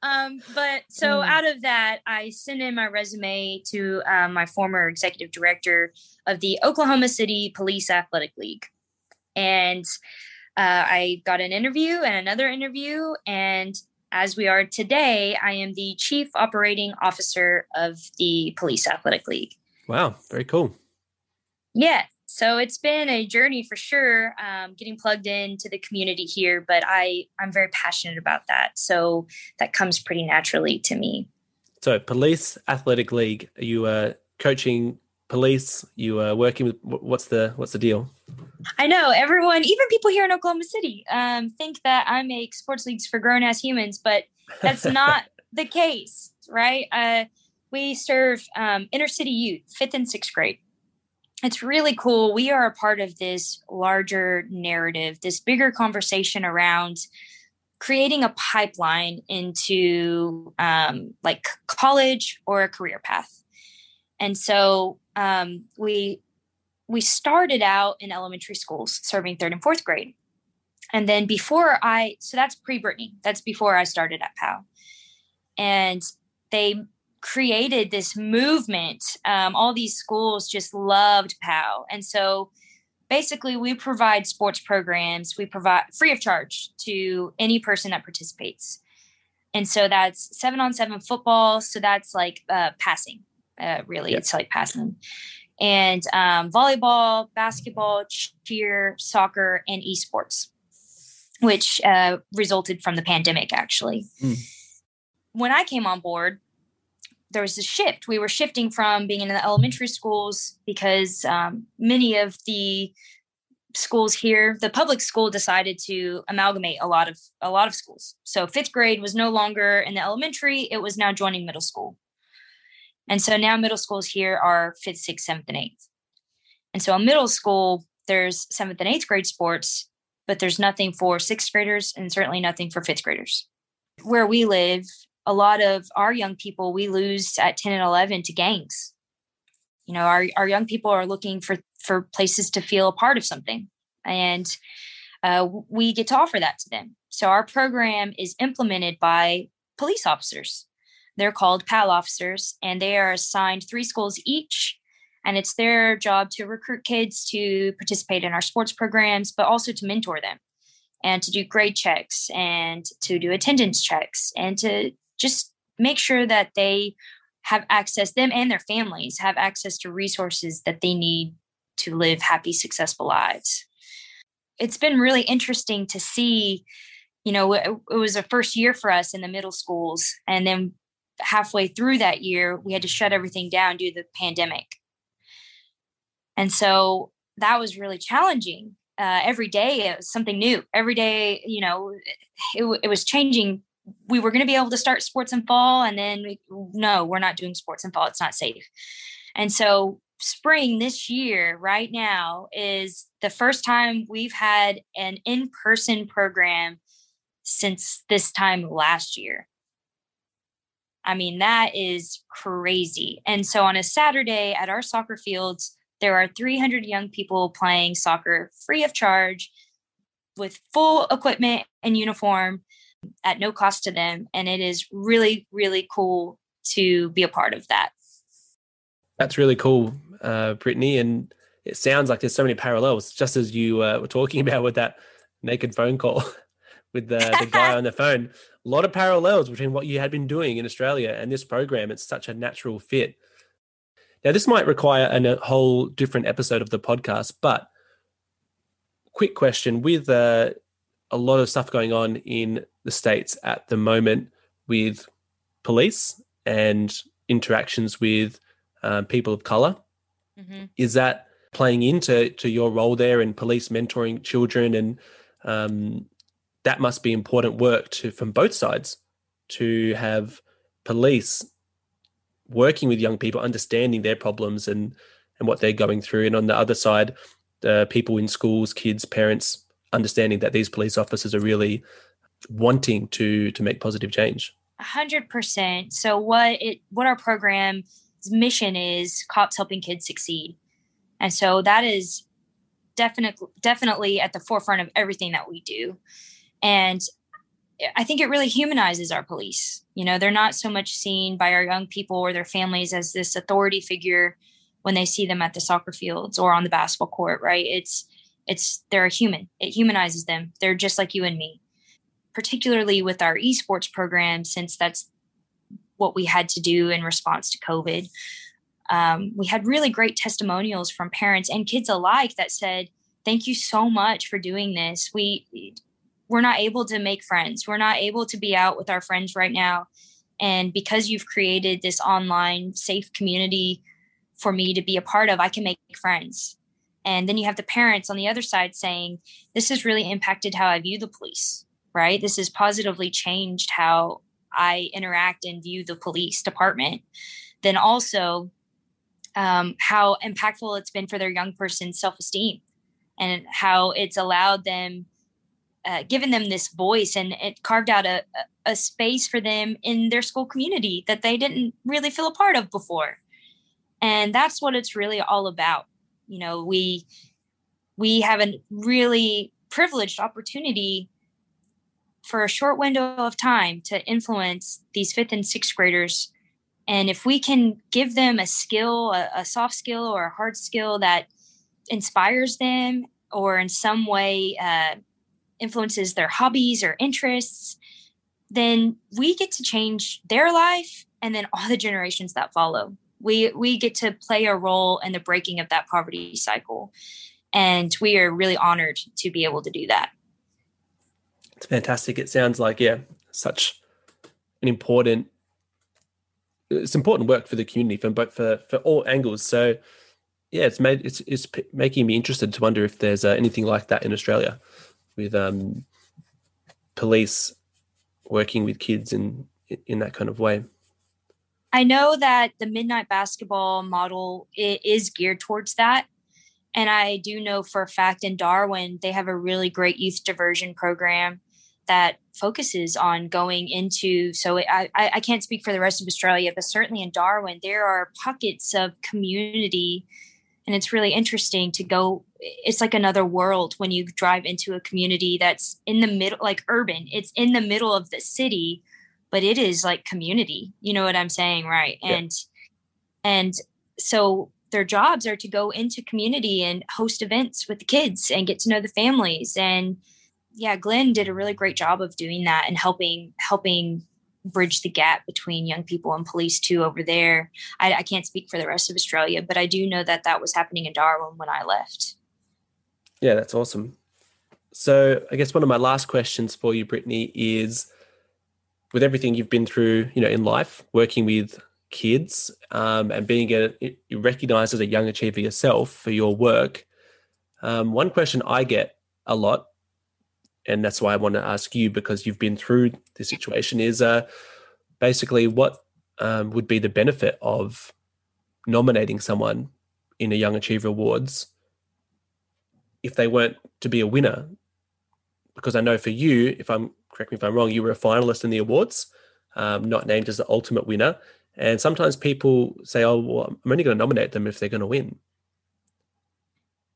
Speaker 3: um, but so mm. out of that, I sent in my resume to um, my former executive director of the Oklahoma City Police Athletic League. And uh, I got an interview and another interview. And as we are today, I am the chief operating officer of the Police Athletic League.
Speaker 2: Wow, very cool.
Speaker 3: Yeah so it's been a journey for sure um, getting plugged into the community here but i i'm very passionate about that. So that comes pretty naturally to me.
Speaker 2: So police athletic league are you uh, coaching police? You are working with what's the what's the deal?
Speaker 3: I know everyone even people here in oklahoma city um, think that i make sports leagues for grown-ass humans but that's not the case right? Uh, we serve um, inner city youth fifth and sixth grade it's really cool. We are a part of this larger narrative, this bigger conversation around creating a pipeline into um, like college or a career path. And so um, we we started out in elementary schools serving third and fourth grade. And then before I, so that's pre Brittany, that's before I started at PAL. And they created this movement. Um, all these schools just loved PAL. And so basically, we provide sports programs, we provide free of charge to any person that participates. And so that's seven on seven football. So that's like uh, passing, uh, really. Yeah. It's like passing and um, volleyball, basketball, cheer, soccer, and esports, which uh, resulted from the pandemic, actually. Mm. When I came on board, there was a shift. We were shifting from being in the elementary schools because um, many of the schools here, the public school decided to amalgamate a lot of a lot of schools. So fifth grade was no longer in the elementary; it was now joining middle school. And so now middle schools here are fifth, sixth, seventh, and eighth. And so in middle school, there's seventh and eighth grade sports, but there's nothing for sixth graders and certainly nothing for fifth graders. Where we live, a lot of our young people we lose at 10 and 11 to gangs. You know, our, our young people are looking for, for places to feel a part of something. And uh, we get to offer that to them. So our program is implemented by police officers they're called PAL officers, and they are assigned three schools each. And it's their job to recruit kids to participate in our sports programs, but also to mentor them and to do grade checks and to do attendance checks and to just make sure that they have access, them and their families have access to resources that they need to live happy, successful lives. It's been really interesting to see you know it, was a first year for us in the middle schools and then halfway through that year, we had to shut everything down due to the pandemic. And so that was really challenging. Uh, every day it was something new. Every day, you know, it, it was changing. We were going to be able to start sports in fall, and then we, no, we're not doing sports in fall. It's not safe. And so spring this year, right now, is the first time we've had an in person program since this time last year. I mean, that is crazy. And so on a Saturday at our soccer fields, there are 300 young people playing soccer free of charge with full equipment and uniform at no cost to them. And it is really, really cool to be a part of that.
Speaker 2: That's really cool, uh, Brittany. And it sounds like there's so many parallels, just as you uh, were talking about with that naked phone call with the, the guy on the phone a lot of parallels between what you had been doing in Australia and this program. It's such a natural fit. Now, this might require a whole different episode of the podcast, but quick question with uh, a lot of stuff going on in the States at the moment with police and interactions with um, people of color. Mm-hmm. Is that playing into to your role there in police mentoring children and um, that must be important work to from both sides to have police working with young people, understanding their problems and and what they're going through, and on the other side, the people in schools, kids, parents, understanding that these police officers are really wanting to to make positive change.
Speaker 3: Hundred percent. So what it what our program's mission is cops helping kids succeed. And so that is definitely definitely at the forefront of everything that we do. And I think it really humanizes our police. You know, they're not so much seen by our young people or their families as this authority figure when they see them at the soccer fields or on the basketball court, right? It's it's they're a human. It humanizes them. They're just like you and me. Particularly with our esports program, since that's what we had to do in response to COVID. Um, we had really great testimonials from parents and kids alike that said, "Thank you so much for doing this. We we're not able to make friends. We're not able to be out with our friends right now. And because you've created this online safe community for me to be a part of, I can make friends. And then you have the parents on the other side saying, This has really impacted how I view the police, right? This has positively changed how I interact and view the police department. Then also, um, how impactful it's been for their young person's self esteem and how it's allowed them uh, given them this voice and it carved out a, a space for them in their school community that they didn't really feel a part of before and that's what it's really all about you know we we have a really privileged opportunity for a short window of time to influence these fifth and sixth graders. And if we can give them a skill a, a soft skill or a hard skill that inspires them or in some way uh, influences their hobbies or interests then we get to change their life and then all the generations that follow. We we get to play a role in the breaking of that poverty cycle. And we are really honored to be able to do that
Speaker 2: it's fantastic. It sounds like yeah such an important it's important work for the community from but for for all angles. So yeah it's made it's it's making me interested to wonder if there's uh, anything like that in australia with um police working with kids in in that kind of way.
Speaker 3: I know that the midnight basketball model is geared towards that. And I do know for a fact in Darwin, they have a really great youth diversion program that focuses on going into. So I, I can't speak for the rest of Australia, but certainly in Darwin, there are pockets of community. And it's really interesting to go. It's like another world when you drive into a community that's in the middle, like urban, it's in the middle of the city but it is like community you know what i'm saying right yeah. and and so their jobs are to go into community and host events with the kids and get to know the families and yeah glenn did a really great job of doing that and helping helping bridge the gap between young people and police too over there. I, I can't speak for the rest of australia but i do know that that was happening in darwin when i left.
Speaker 2: Yeah that's awesome. So i guess one of my last questions for you brittany is with everything you've been through, you know, in life, working with kids um, and being a, recognized as a young achiever yourself for your work, um, one question I get a lot, and that's why I want to ask you because you've been through this situation, is uh, basically what um, would be the benefit of nominating someone in a Young Achiever Awards if they weren't to be a winner? Because I know for you, if I'm correct me if I'm wrong, you were a finalist in the awards, um, not named as the ultimate winner. And sometimes people say, "Oh, well, I'm only going to nominate them if they're going to win."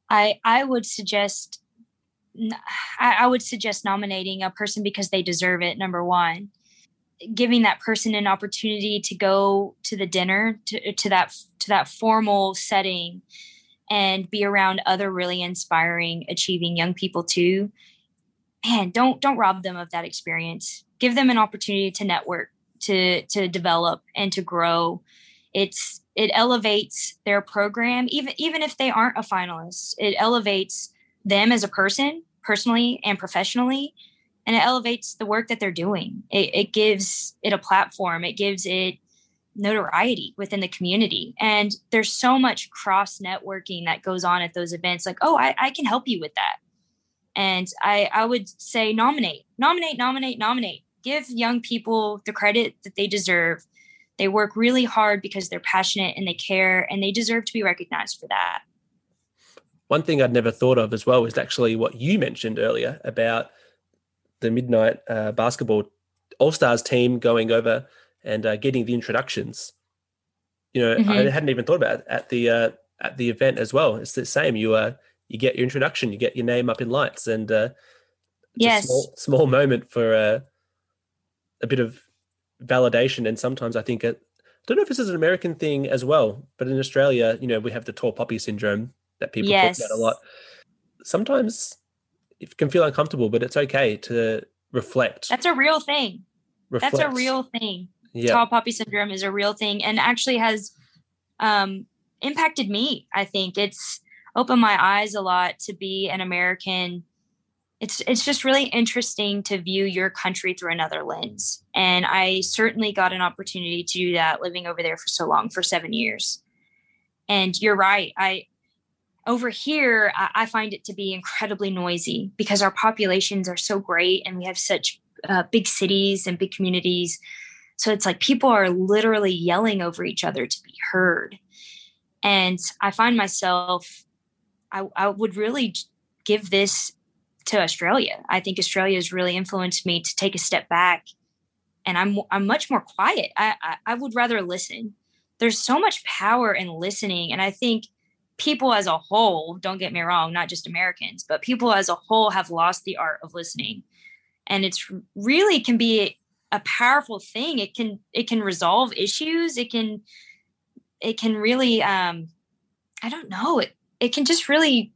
Speaker 3: I I would suggest I, I would suggest nominating a person because they deserve it. Number one, giving that person an opportunity to go to the dinner to, to that to that formal setting and be around other really inspiring achieving young people too man, don't don't rob them of that experience. Give them an opportunity to network, to to develop and to grow. It's it elevates their program even even if they aren't a finalist. It elevates them as a person, personally and professionally, and it elevates the work that they're doing. It, it gives it a platform. It gives it notoriety within the community. And there's so much cross networking that goes on at those events. Like, oh, I, I can help you with that and I, I would say nominate, nominate, nominate, nominate. Give young people the credit that they deserve. They work really hard because they're passionate and they care, and they deserve to be recognized for that.
Speaker 2: One thing I'd never thought of as well is actually what you mentioned earlier about the midnight uh, basketball all stars team going over and uh, getting the introductions. You know, mm-hmm. I hadn't even thought about it at the uh, at the event as well. It's the same. You uh, you get your introduction, you get your name up in lights, and uh,
Speaker 3: yes,
Speaker 2: small, small, moment for uh, a bit of validation. And sometimes I think it, I don't know if this is an American thing as well, but in Australia, you know, we have the tall poppy syndrome that people yes. talk about a lot. Sometimes it can feel uncomfortable, but it's okay to reflect.
Speaker 3: That's a real thing. Reflect. That's a real thing. Yeah. Tall poppy syndrome is a real thing and actually has um, impacted me. I think it's opened my eyes a lot to be an American. It's it's just really interesting to view your country through another lens. And I certainly got an opportunity to do that living over there for so long, for seven years. And you're right. I over here, I, find it to be incredibly noisy because our populations are so great and we have such uh, big cities and big communities. So it's like people are literally yelling over each other to be heard. And I find myself I, I would really give this to Australia. I think Australia has really influenced me to take a step back and I'm I'm much more quiet. I, I, I would rather listen. There's so much power in listening, and I think people as a whole, don't get me wrong, not just Americans, but people as a whole have lost the art of listening, and it's really can be a powerful thing. It can it can resolve issues. It can it can really um I don't know it it can just really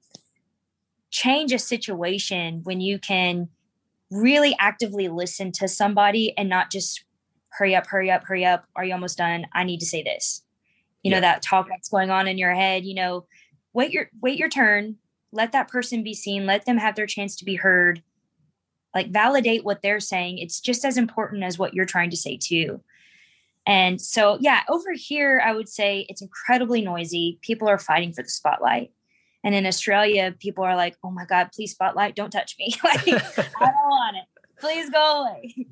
Speaker 3: change a situation when you can really actively listen to somebody and not just hurry up, hurry up, hurry up. Are you almost done? I need to say this. You yeah. know, that talk that's going on in your head, you know, wait your wait your turn. Let that person be seen. Let them have their chance to be heard. Like validate what they're saying. It's just as important as what you're trying to say too. And so, yeah, over here, I would say it's incredibly noisy. People are fighting for the spotlight. And in Australia, people are like, "Oh my God, please spotlight, don't touch me. like, I don't want it. Please go away."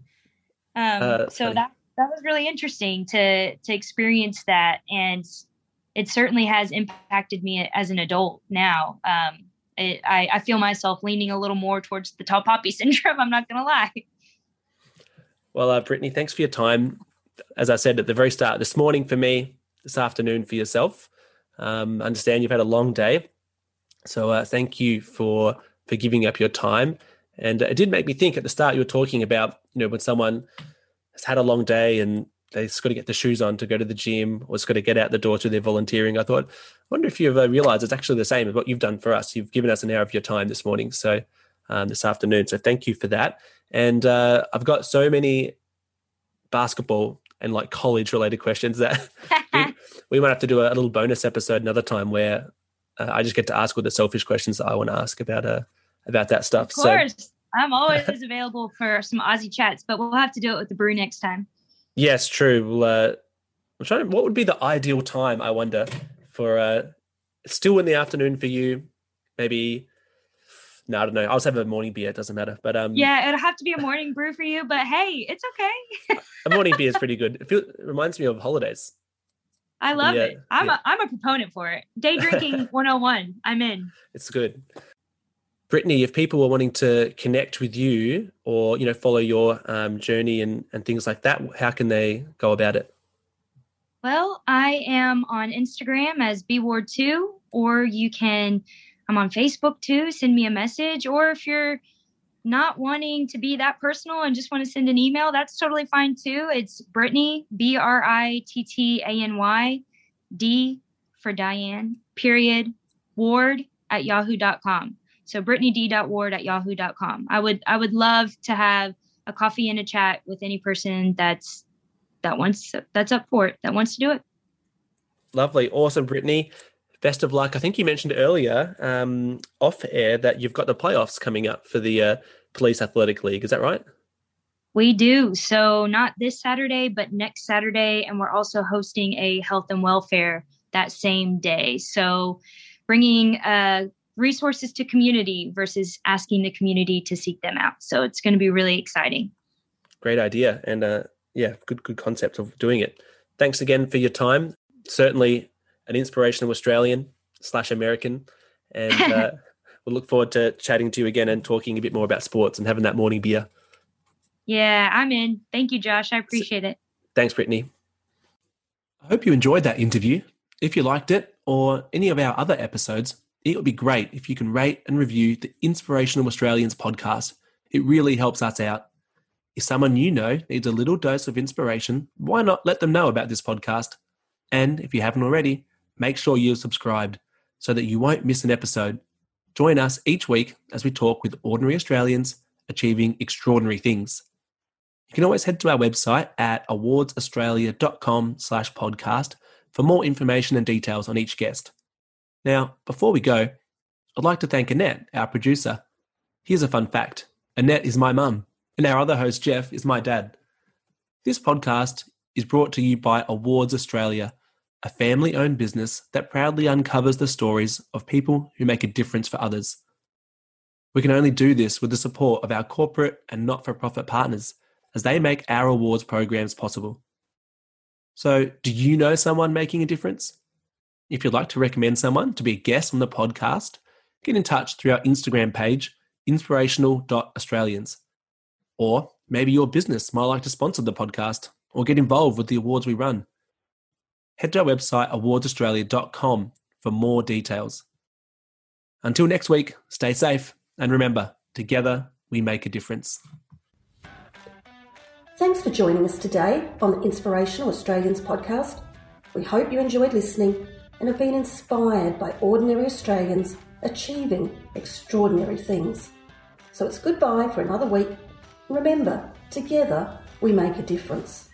Speaker 3: Um, uh, so funny. that that was really interesting to to experience that, and it certainly has impacted me as an adult now. Um, it, I, I feel myself leaning a little more towards the tall poppy syndrome. I'm not to lie.
Speaker 2: Well, uh, Brittany, thanks for your time. As I said at the very start, this morning for me, this afternoon for yourself. Um, understand you've had a long day. So uh, thank you for for giving up your time. And it did make me think at the start you were talking about you know when someone has had a long day and they just got to get the shoes on to go to the gym or just got to get out the door to their volunteering. I thought, I wonder if you've uh, realized it's actually the same as what you've done for us. You've given us an hour of your time this morning, so um, this afternoon. So thank you for that. And uh, I've got so many basketball and like college related questions that we, we might have to do a little bonus episode another time where uh, I just get to ask all the selfish questions that I want to ask about uh about that stuff.
Speaker 3: Of course, so, I'm always available for some Aussie chats, but we'll have to do it with the brew next time.
Speaker 2: Yes, true. We'll, uh, I'm trying. What would be the ideal time? I wonder for uh, still in the afternoon for you. Maybe. No, I don't know. I'll just have a morning beer. It doesn't matter. But um,
Speaker 3: yeah, it'll have to be a morning brew for you. But hey, it's okay.
Speaker 2: a morning beer is pretty good. It, feel, it reminds me of holidays.
Speaker 3: I love yeah, it. I'm yeah. a I'm a proponent for it. Day drinking 101. I'm in.
Speaker 2: It's good. Brittany, if people were wanting to connect with you or you know follow your um, journey and and things like that, how can they go about it?
Speaker 3: Well, I am on Instagram as bward2, or you can. I'm on Facebook too. Send me a message, or if you're not wanting to be that personal and just want to send an email, that's totally fine too. It's Brittany, B R I T T A N Y, D for Diane, period, ward at yahoo.com. So brittanyD.ward at yahoo.com. I would I would love to have a coffee and a chat with any person that's that wants that's up for it, that wants to do it.
Speaker 2: Lovely. Awesome, Brittany best of luck. I think you mentioned earlier um, off air that you've got the playoffs coming up for the uh, Police Athletic League. Is that right?
Speaker 3: We do. So, not this Saturday, but next Saturday. And we're also hosting a health and welfare that same day. So, bringing uh, resources to community versus asking the community to seek them out. So, it's going to be really exciting.
Speaker 2: Great idea. And uh, yeah, good, good concept of doing it. Thanks again for your time. Certainly an inspirational Australian slash American. And uh, we'll look forward to chatting to you again and talking a bit more about sports and having that morning beer.
Speaker 3: Yeah, I'm in. Thank you, Josh. I appreciate it.
Speaker 2: Thanks, Brittany. I hope you enjoyed that interview. If you liked it or any of our other episodes, it would be great if you can rate and review the Inspirational Australians podcast. It really helps us out. If someone you know needs a little dose of inspiration, why not let them know about this podcast? And if you haven't already, make sure you're subscribed so that you won't miss an episode. Join us each week as we talk with ordinary Australians achieving extraordinary things. You can always head to our website at awardsaustralia.com slash podcast for more information and details on each guest. Now, before we go, I'd like to thank Annette, our producer. Here's a fun fact Annette is my mum, and our other host, Jeff, is my dad. This podcast is brought to you by Awards Australia, a family owned business that proudly uncovers the stories of people who make a difference for others. We can only do this with the support of our corporate and not for profit partners as they make our awards programs possible. So, do you know someone making a difference? If you'd like to recommend someone to be a guest on the podcast, get in touch through our Instagram page, inspirational.australians. Or maybe your business might like to sponsor the podcast or get involved with the awards we run. Head to our website awardsaustralia.com for more details. Until next week, stay safe and remember, together we make a difference.
Speaker 1: Thanks for joining us today on the Inspirational Australians podcast. We hope you enjoyed listening and have been inspired by ordinary Australians achieving extraordinary things. So it's goodbye for another week. Remember, together we make a difference.